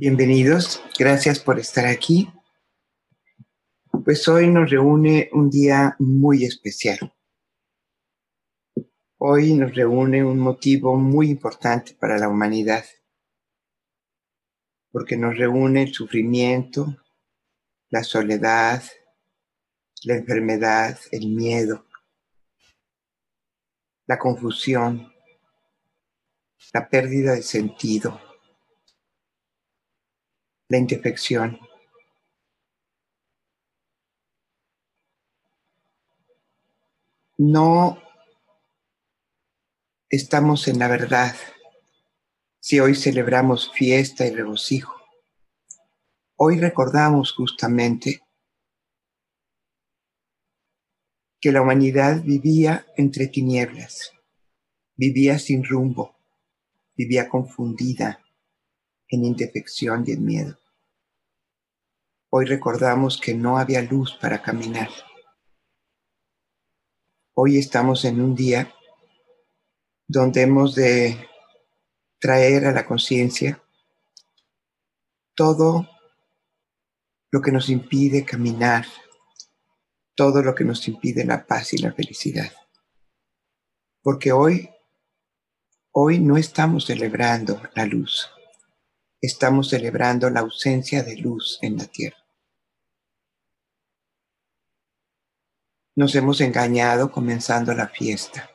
Bienvenidos, gracias por estar aquí. Pues hoy nos reúne un día muy especial. Hoy nos reúne un motivo muy importante para la humanidad, porque nos reúne el sufrimiento, la soledad, la enfermedad, el miedo, la confusión, la pérdida de sentido la indefección. No estamos en la verdad si hoy celebramos fiesta y regocijo. Hoy recordamos justamente que la humanidad vivía entre tinieblas, vivía sin rumbo, vivía confundida, en indefección y en miedo. Hoy recordamos que no había luz para caminar. Hoy estamos en un día donde hemos de traer a la conciencia todo lo que nos impide caminar, todo lo que nos impide la paz y la felicidad. Porque hoy, hoy no estamos celebrando la luz estamos celebrando la ausencia de luz en la tierra. Nos hemos engañado comenzando la fiesta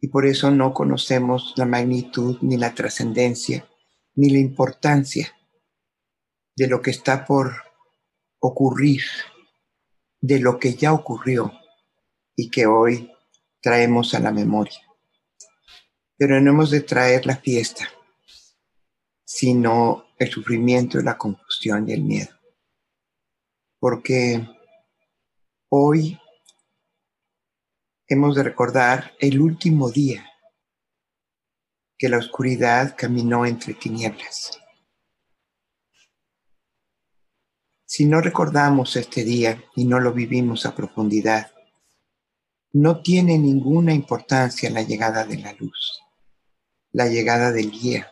y por eso no conocemos la magnitud ni la trascendencia ni la importancia de lo que está por ocurrir, de lo que ya ocurrió y que hoy traemos a la memoria. Pero no hemos de traer la fiesta sino el sufrimiento, la confusión y el miedo. Porque hoy hemos de recordar el último día que la oscuridad caminó entre tinieblas. Si no recordamos este día y no lo vivimos a profundidad, no tiene ninguna importancia la llegada de la luz, la llegada del guía,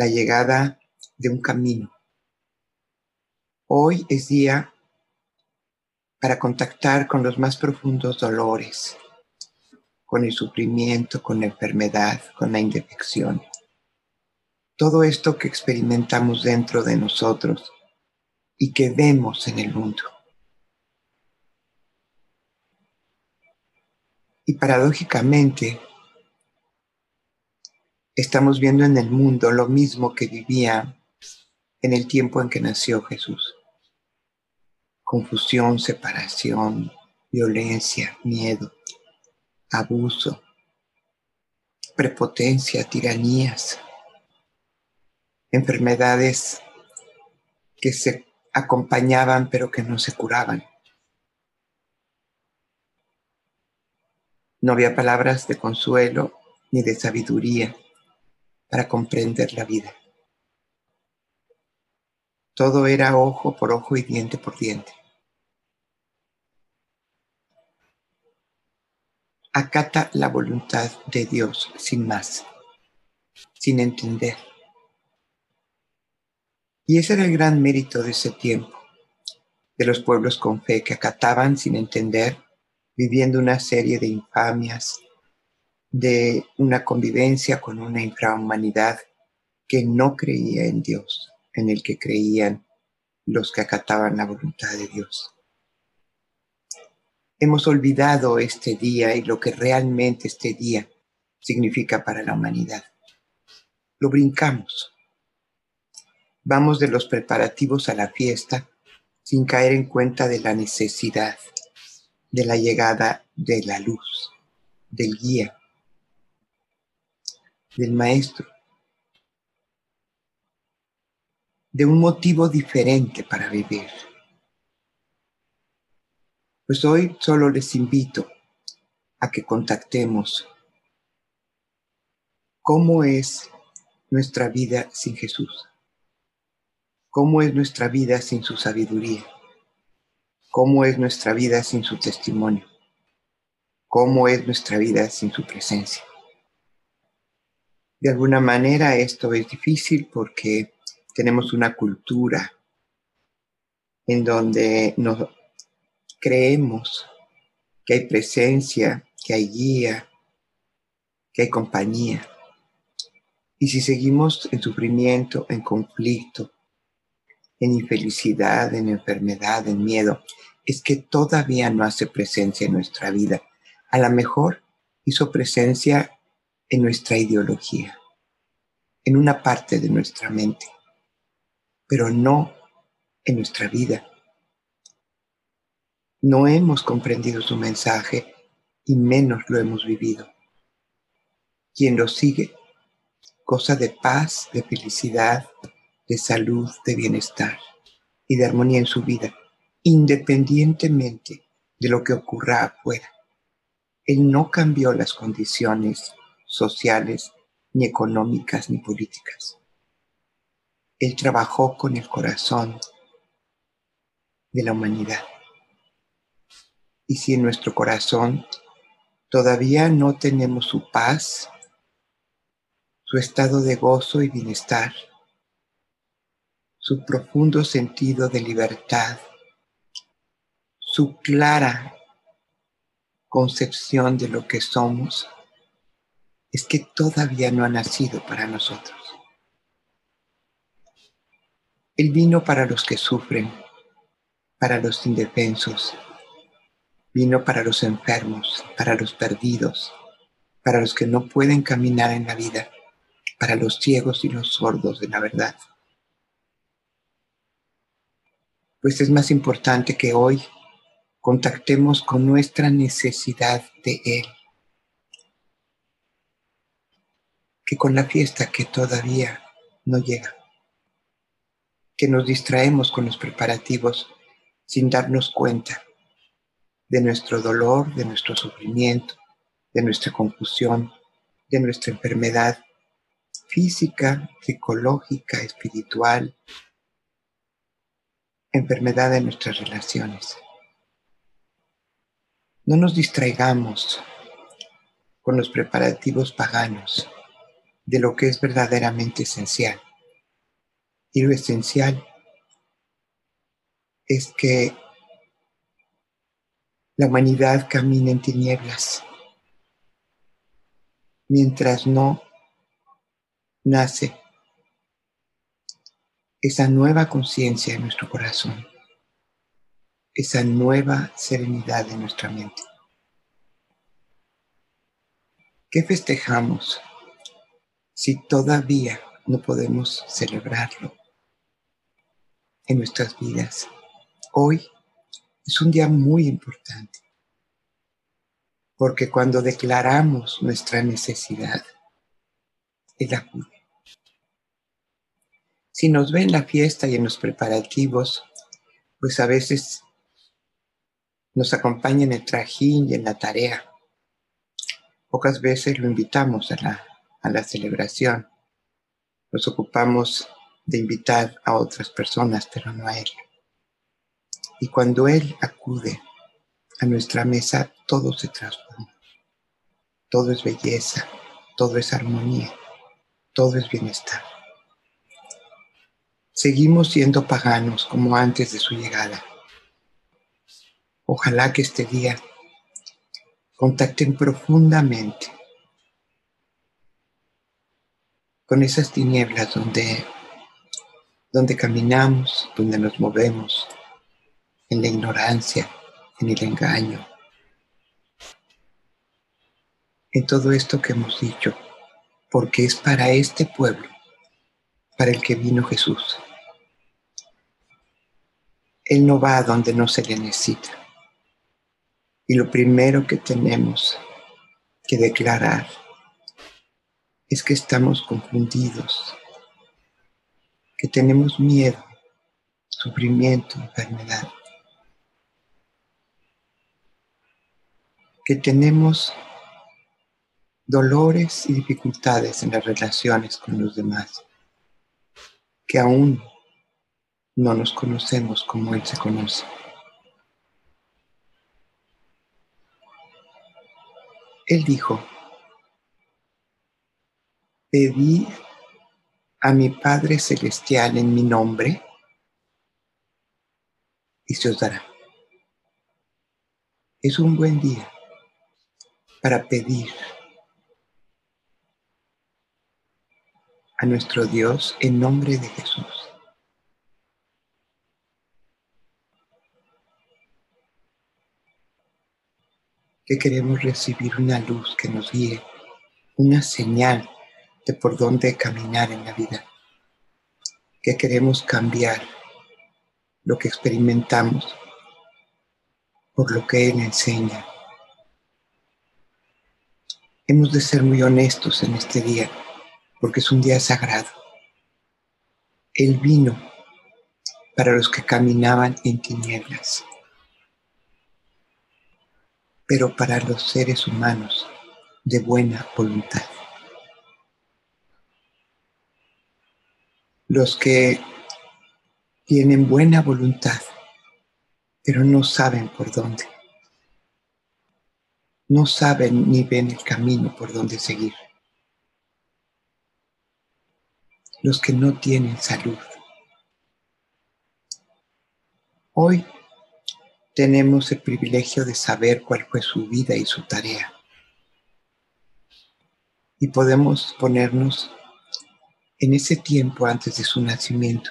la llegada de un camino. Hoy es día para contactar con los más profundos dolores, con el sufrimiento, con la enfermedad, con la indefección. Todo esto que experimentamos dentro de nosotros y que vemos en el mundo. Y paradójicamente, estamos viendo en el mundo lo mismo que vivía en el tiempo en que nació Jesús. Confusión, separación, violencia, miedo, abuso, prepotencia, tiranías, enfermedades que se acompañaban pero que no se curaban. No había palabras de consuelo ni de sabiduría para comprender la vida. Todo era ojo por ojo y diente por diente. Acata la voluntad de Dios sin más, sin entender. Y ese era el gran mérito de ese tiempo, de los pueblos con fe que acataban sin entender, viviendo una serie de infamias, de una convivencia con una infrahumanidad que no creía en Dios, en el que creían los que acataban la voluntad de Dios. Hemos olvidado este día y lo que realmente este día significa para la humanidad. Lo brincamos. Vamos de los preparativos a la fiesta sin caer en cuenta de la necesidad de la llegada de la luz, del guía, del maestro, de un motivo diferente para vivir. Pues hoy solo les invito a que contactemos cómo es nuestra vida sin Jesús, cómo es nuestra vida sin su sabiduría, cómo es nuestra vida sin su testimonio, cómo es nuestra vida sin su presencia. De alguna manera esto es difícil porque tenemos una cultura en donde nos creemos que hay presencia, que hay guía, que hay compañía. Y si seguimos en sufrimiento, en conflicto, en infelicidad, en enfermedad, en miedo, es que todavía no hace presencia en nuestra vida. A lo mejor hizo presencia en nuestra ideología, en una parte de nuestra mente, pero no en nuestra vida. No hemos comprendido su mensaje y menos lo hemos vivido. Quien lo sigue goza de paz, de felicidad, de salud, de bienestar y de armonía en su vida, independientemente de lo que ocurra afuera. Él no cambió las condiciones sociales, ni económicas, ni políticas. Él trabajó con el corazón de la humanidad. Y si en nuestro corazón todavía no tenemos su paz, su estado de gozo y bienestar, su profundo sentido de libertad, su clara concepción de lo que somos, es que todavía no ha nacido para nosotros. Él vino para los que sufren, para los indefensos, vino para los enfermos, para los perdidos, para los que no pueden caminar en la vida para los ciegos y los sordos de la verdad. Pues es más importante que hoy contactemos con nuestra necesidad de Él, que con la fiesta que todavía no llega, que nos distraemos con los preparativos sin darnos cuenta de nuestro dolor, de nuestro sufrimiento, de nuestra confusión, de nuestra enfermedad física, psicológica, espiritual, enfermedad de nuestras relaciones. No nos distraigamos con los preparativos paganos de lo que es verdaderamente esencial. Y lo esencial es que la humanidad camina en tinieblas mientras no nace esa nueva conciencia en nuestro corazón, esa nueva serenidad en nuestra mente. ¿Qué festejamos si todavía no podemos celebrarlo en nuestras vidas? Hoy es un día muy importante, porque cuando declaramos nuestra necesidad, Él acude. Si nos ve en la fiesta y en los preparativos, pues a veces nos acompaña en el trajín y en la tarea. Pocas veces lo invitamos a la, a la celebración. Nos ocupamos de invitar a otras personas, pero no a Él. Y cuando Él acude a nuestra mesa, todo se transforma. Todo es belleza, todo es armonía, todo es bienestar. Seguimos siendo paganos como antes de su llegada. Ojalá que este día contacten profundamente con esas tinieblas donde, donde caminamos, donde nos movemos, en la ignorancia, en el engaño, en todo esto que hemos dicho, porque es para este pueblo para el que vino Jesús. Él no va a donde no se le necesita. Y lo primero que tenemos que declarar es que estamos confundidos, que tenemos miedo, sufrimiento, enfermedad, que tenemos dolores y dificultades en las relaciones con los demás que aún no nos conocemos como Él se conoce. Él dijo, pedid a mi Padre Celestial en mi nombre y se os dará. Es un buen día para pedir a nuestro Dios en nombre de Jesús. Que queremos recibir una luz que nos guíe, una señal de por dónde caminar en la vida. Que queremos cambiar lo que experimentamos por lo que Él enseña. Hemos de ser muy honestos en este día, porque es un día sagrado. Él vino para los que caminaban en tinieblas, pero para los seres humanos de buena voluntad. Los que tienen buena voluntad, pero no saben por dónde. No saben ni ven el camino por donde seguir. Los que no tienen salud. Hoy tenemos el privilegio de saber cuál fue su vida y su tarea. Y podemos ponernos en ese tiempo antes de su nacimiento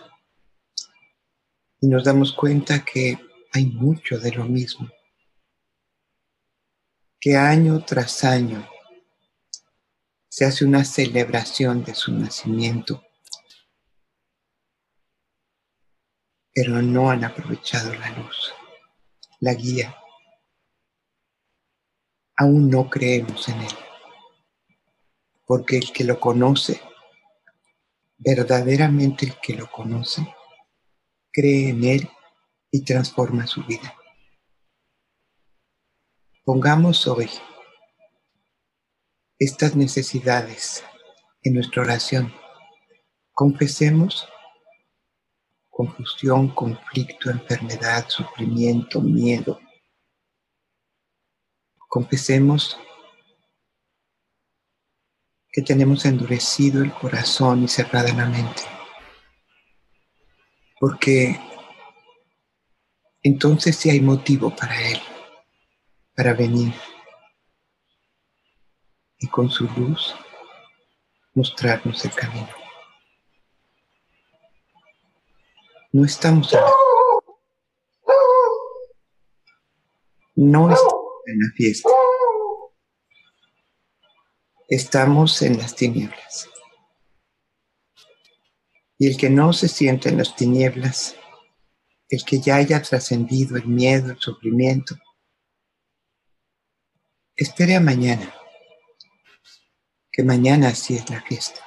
y nos damos cuenta que hay mucho de lo mismo, que año tras año se hace una celebración de su nacimiento, pero no han aprovechado la luz, la guía. Aún no creemos en él, porque el que lo conoce, verdaderamente el que lo conoce, cree en Él y transforma su vida. Pongamos hoy estas necesidades en nuestra oración. Confesemos confusión, conflicto, enfermedad, sufrimiento, miedo. Confesemos que tenemos endurecido el corazón y cerrada la mente porque entonces sí hay motivo para Él, para venir y con su luz mostrarnos el camino. No estamos en la, no estamos en la fiesta. Estamos en las tinieblas. Y el que no se siente en las tinieblas, el que ya haya trascendido el miedo, el sufrimiento, espere a mañana, que mañana sí es la fiesta.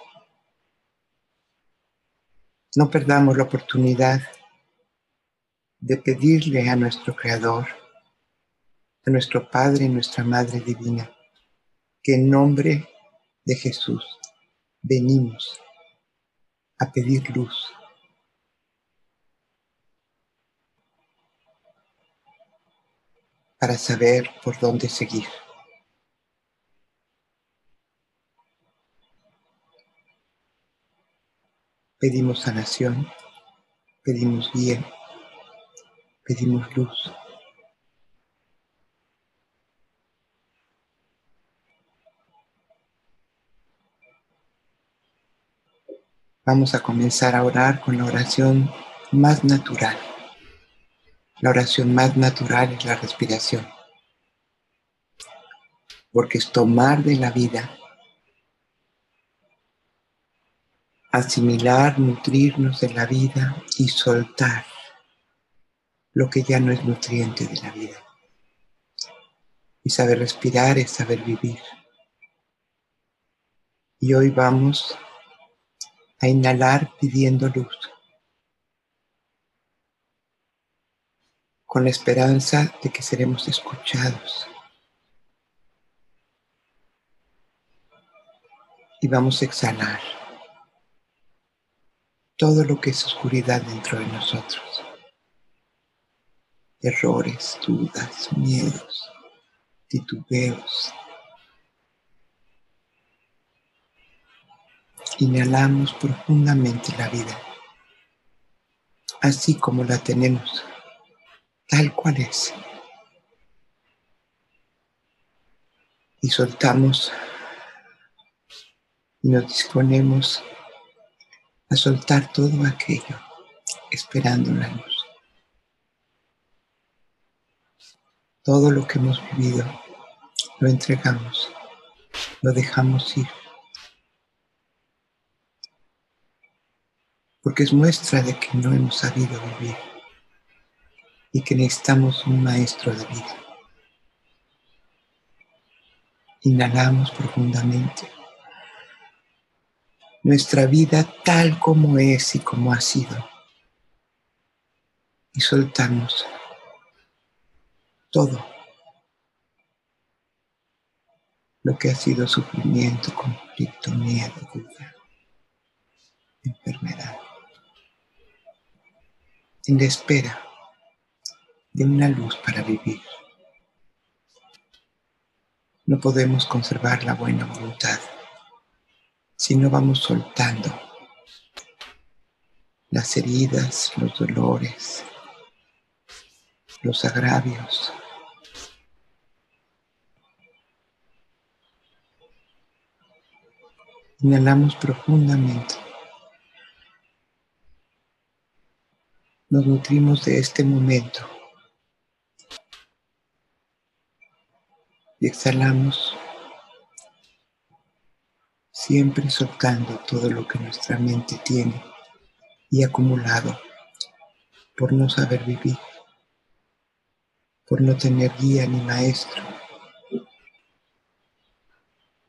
No perdamos la oportunidad de pedirle a nuestro Creador, a nuestro Padre y nuestra Madre Divina, que en nombre de Jesús venimos a pedir luz. para saber por dónde seguir. Pedimos sanación, pedimos guía, pedimos luz. Vamos a comenzar a orar con la oración más natural. La oración más natural es la respiración. Porque es tomar de la vida, asimilar, nutrirnos de la vida y soltar lo que ya no es nutriente de la vida. Y saber respirar es saber vivir. Y hoy vamos a inhalar pidiendo luz, con la esperanza de que seremos escuchados. Y vamos a exhalar todo lo que es oscuridad dentro de nosotros. Errores, dudas, miedos, titubeos, Inhalamos profundamente la vida, así como la tenemos, tal cual es. Y soltamos y nos disponemos a soltar todo aquello, esperando la luz. Todo lo que hemos vivido lo entregamos, lo dejamos ir. Porque es muestra de que no hemos sabido vivir y que necesitamos un maestro de vida. Inhalamos profundamente nuestra vida tal como es y como ha sido. Y soltamos todo lo que ha sido sufrimiento, conflicto, miedo, duda, enfermedad en la espera de una luz para vivir. No podemos conservar la buena voluntad si no vamos soltando las heridas, los dolores, los agravios. Inhalamos profundamente. Nos nutrimos de este momento y exhalamos siempre soltando todo lo que nuestra mente tiene y acumulado por no saber vivir, por no tener guía ni maestro.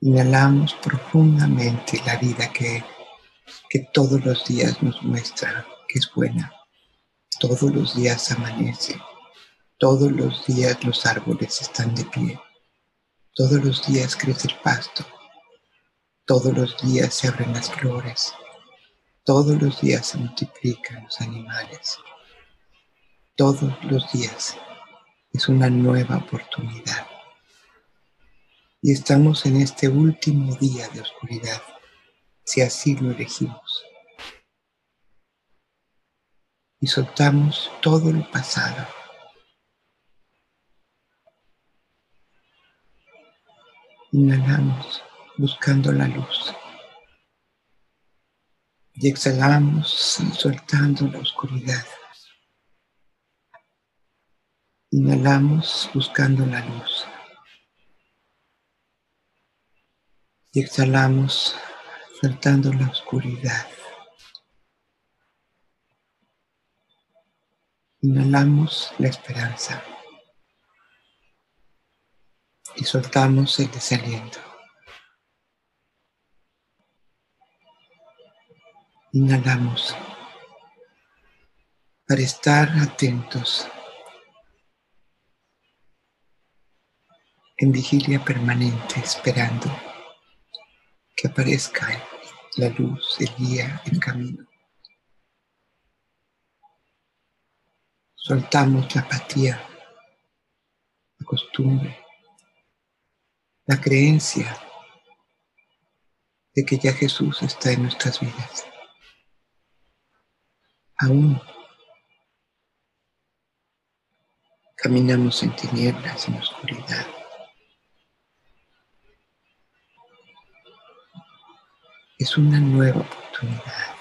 Inhalamos profundamente la vida que, que todos los días nos muestra que es buena todos los días amanece, todos los días los árboles están de pie, todos los días crece el pasto, todos los días se abren las flores, todos los días se multiplican los animales, todos los días es una nueva oportunidad. Y estamos en este último día de oscuridad, si así lo elegimos y soltamos todo el pasado. Inhalamos buscando la luz y exhalamos soltando la oscuridad. Inhalamos buscando la luz y exhalamos soltando la oscuridad. Inhalamos la esperanza y soltamos el desaliento. Inhalamos para estar atentos en vigilia permanente, esperando que aparezca la luz, el día, el camino. Soltamos la apatía, la costumbre, la creencia de que ya Jesús está en nuestras vidas. Aún caminamos en tinieblas, en oscuridad. Es una nueva oportunidad.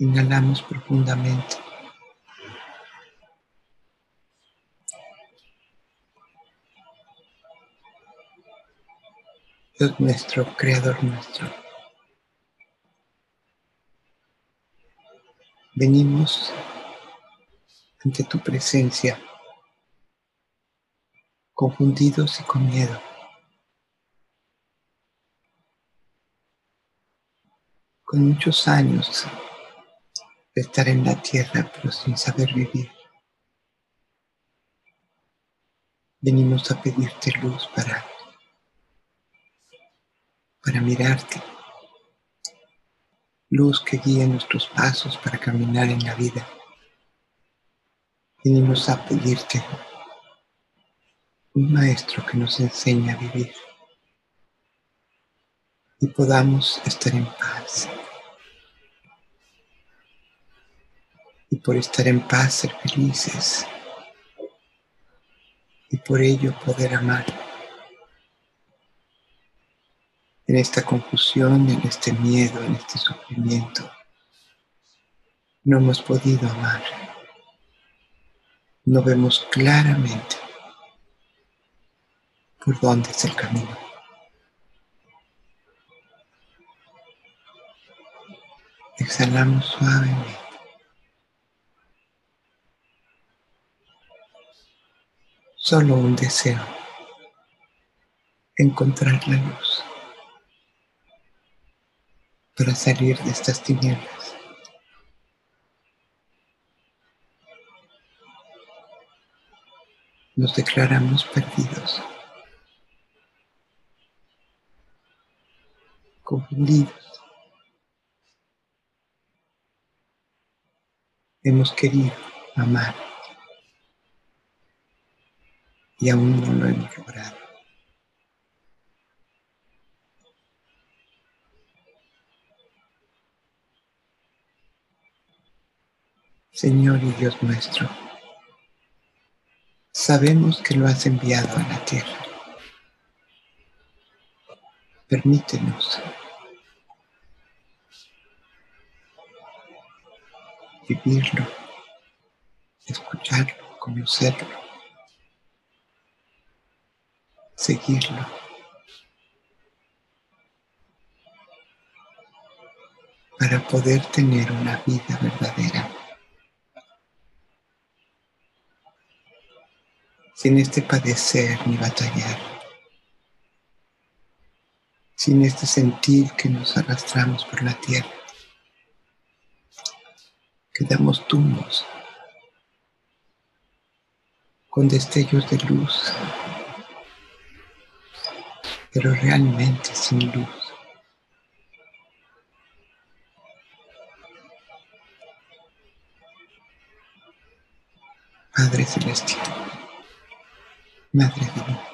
Inhalamos profundamente. Dios nuestro, Creador nuestro. Venimos ante tu presencia, confundidos y con miedo. Con muchos años estar en la tierra pero sin saber vivir. Venimos a pedirte luz para, para mirarte, luz que guíe nuestros pasos para caminar en la vida. Venimos a pedirte un maestro que nos enseñe a vivir, y podamos estar en paz. Y por estar en paz ser felices. Y por ello poder amar. En esta confusión, en este miedo, en este sufrimiento, no hemos podido amar. No vemos claramente por dónde es el camino. Exhalamos suavemente. Solo un deseo, encontrar la luz para salir de estas tinieblas. Nos declaramos perdidos, confundidos. hemos querido amar y aún no lo hemos logrado. Señor y Dios nuestro, sabemos que lo has enviado a la tierra. Permítenos vivirlo, escucharlo, conocerlo, seguirlo. para poder tener una vida verdadera. Sin este padecer ni batallar. Sin este sentir que nos arrastramos por la tierra quedamos tumbos con destellos de luz, pero realmente sin luz. Padre Celestial, Madre Divina.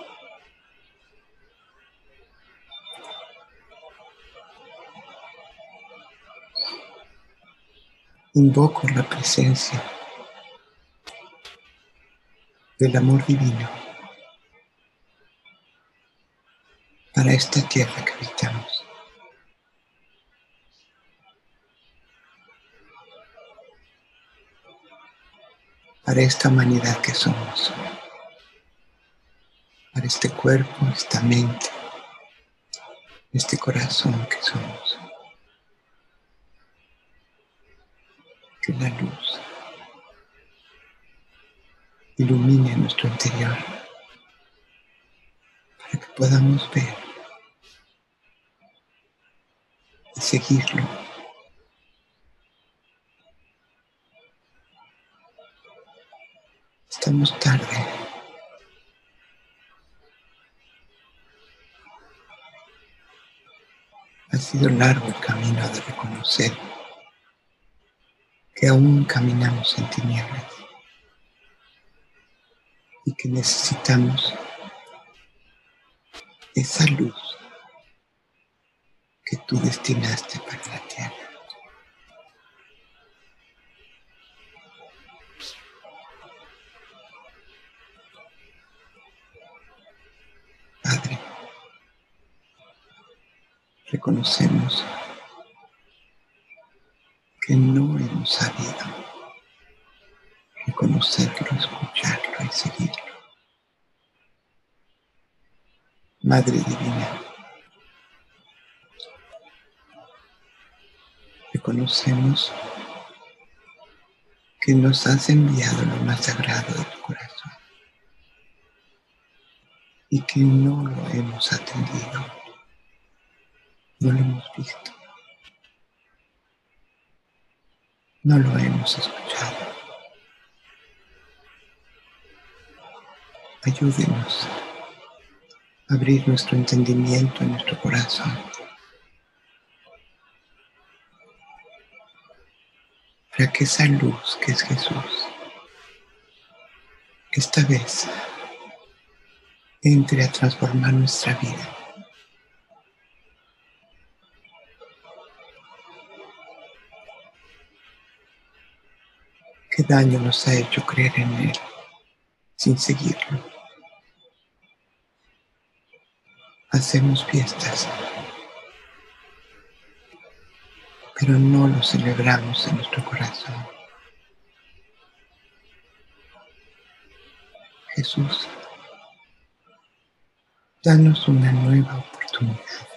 invoco la presencia del amor divino para esta tierra que habitamos. Para esta humanidad que somos, para este cuerpo, esta mente, este corazón que somos. que la luz ilumine nuestro interior podamos ver y seguirlo. Estamos tarde. Ha sido largo el camino de reconocer que aún caminamos en tinieblas y que necesitamos esa luz que tú destinaste para la tierra. Padre, reconocemos que no hemos sabido reconocerlo, escucharlo y seguirlo. Madre Divina, reconocemos que nos has enviado lo más sagrado de tu corazón y que no lo hemos atendido, no lo hemos visto. no lo hemos escuchado. Ayúdenos abrir nuestro entendimiento, nuestro corazón. Para que esa luz que es Jesús, esta vez, entre a transformar nuestra vida. ¿Qué daño nos ha hecho creer en Él sin seguirlo? Hacemos fiestas, pero no lo celebramos en nuestro corazón. Jesús, danos una nueva oportunidad.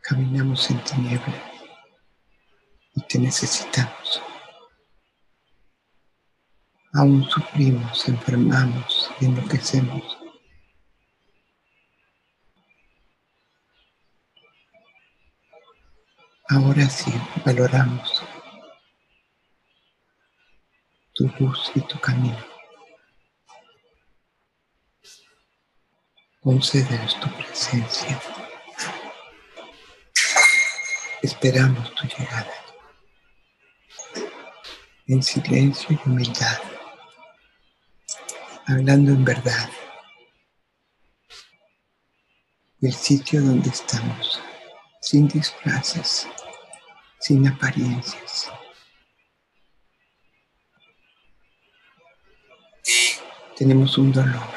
Caminamos en tinieblas y te necesitamos. Aún sufrimos, enfermamos y enloquecemos. Ahora sí valoramos tu luz y tu camino. Concédenos tu presencia. Esperamos tu llegada. En silencio y humildad. Hablando en verdad. El sitio donde estamos. Sin disfraces. Sin apariencias. Tenemos un dolor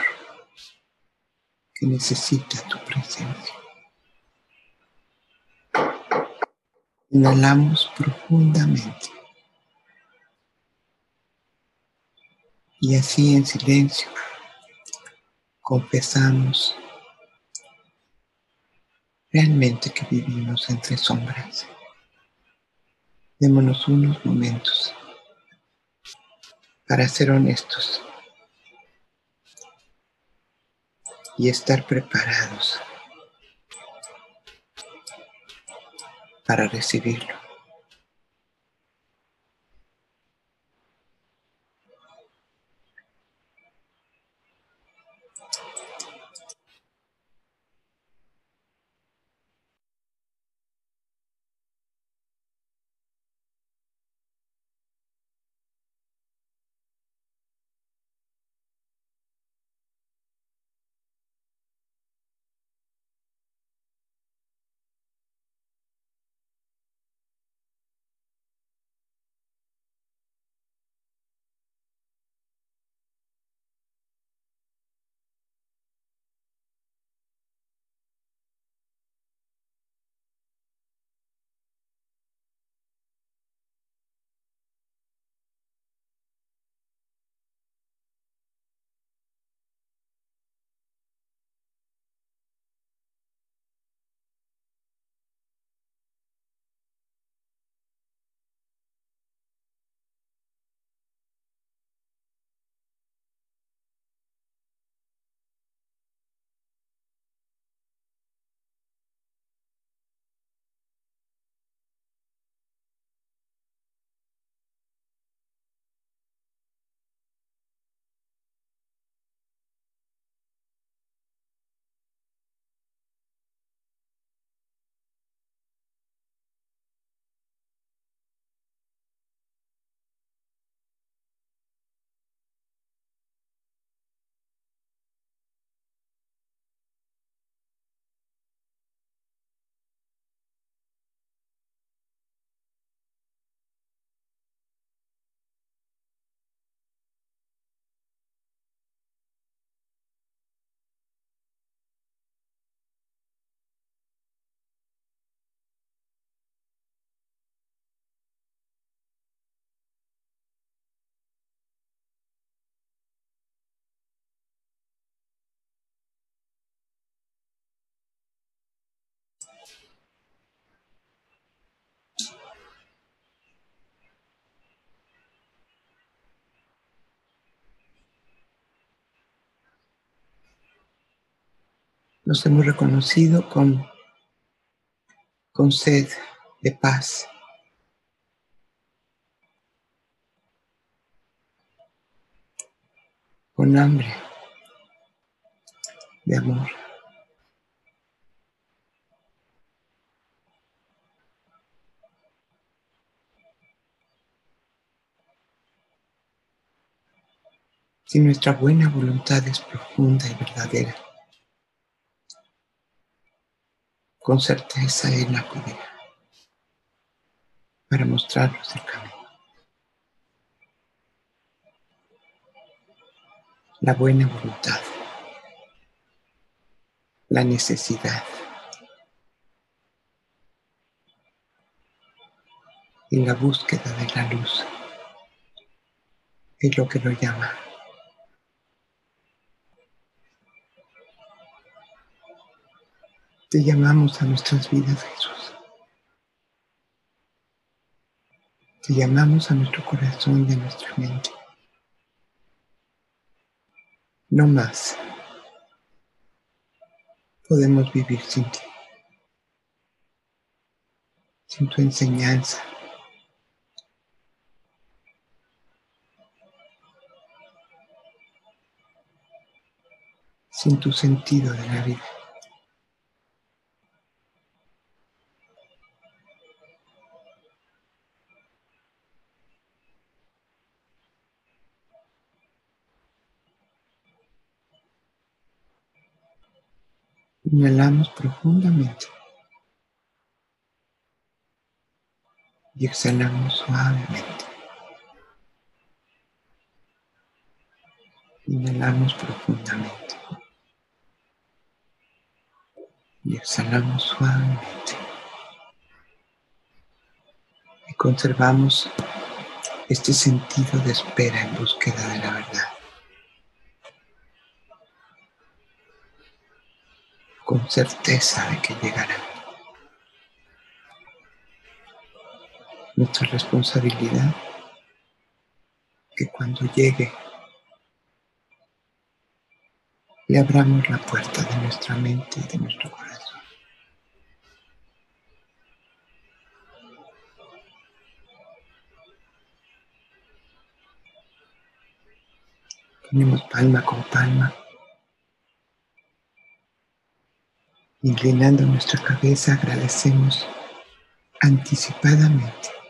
que necesita tu presencia. Inhalamos profundamente. Y así en silencio confesamos realmente que vivimos entre sombras. Démonos unos momentos para ser honestos y estar preparados para recibirlo. Nos hemos reconocido con, con sed de paz. Con hambre de amor. Si nuestra buena voluntad es profunda y verdadera, Con certeza Él acudirá para mostrarnos el camino. La buena voluntad, la necesidad y la búsqueda de la luz es lo que lo llama Te llamamos a nuestras vidas, Jesús. Te llamamos a nuestro corazón y a nuestra mente. No más podemos vivir sin ti, sin tu enseñanza. sin tu sentido de la vida. Inhalamos profundamente y exhalamos suavemente. Inhalamos profundamente y exhalamos suavemente. Y conservamos este sentido de espera en búsqueda de la verdad. Con certeza de que llegará. Nuestra responsabilidad que cuando llegue le abramos la puerta de nuestra mente y de nuestro corazón. Ponemos palma con palma Inclinando nuestra cabeza agradecemos anticipadamente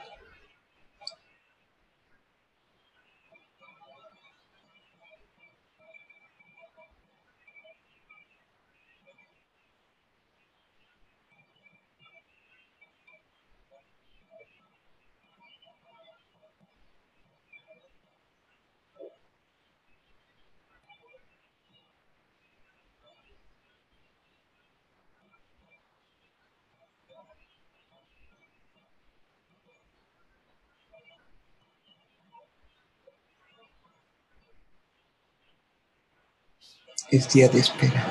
es día de espera,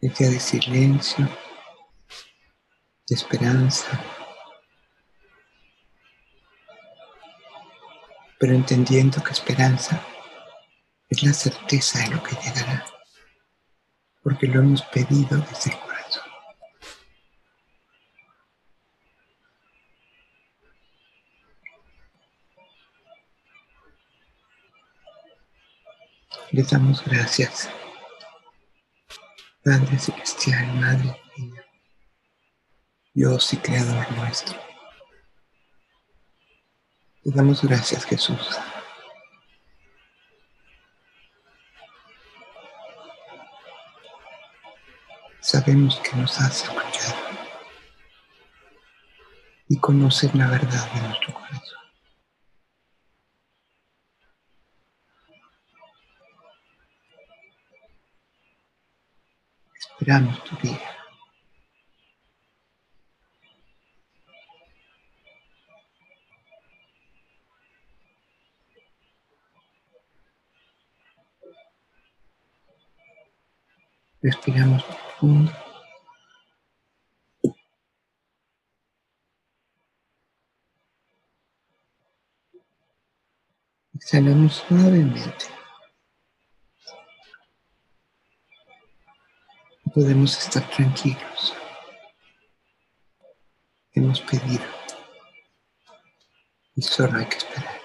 es día de silencio, de esperanza, pero entendiendo que esperanza es la certeza de lo que llegará, porque lo hemos pedido desde el corazón. Le damos gracias, Padre Celestial, Madre Divina, Dios y Creador nuestro. Le damos gracias, Jesús. Sabemos que nos has escuchado y conocer la verdad de nuestro corazón. Esperamos tu día. Respiramos profundo. Exhalamos suavemente. Podemos estar tranquilos. Hemos pedido y solo hay que esperar.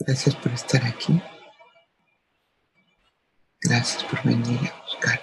Gracias por estar aquí. Gracias por venir a buscar.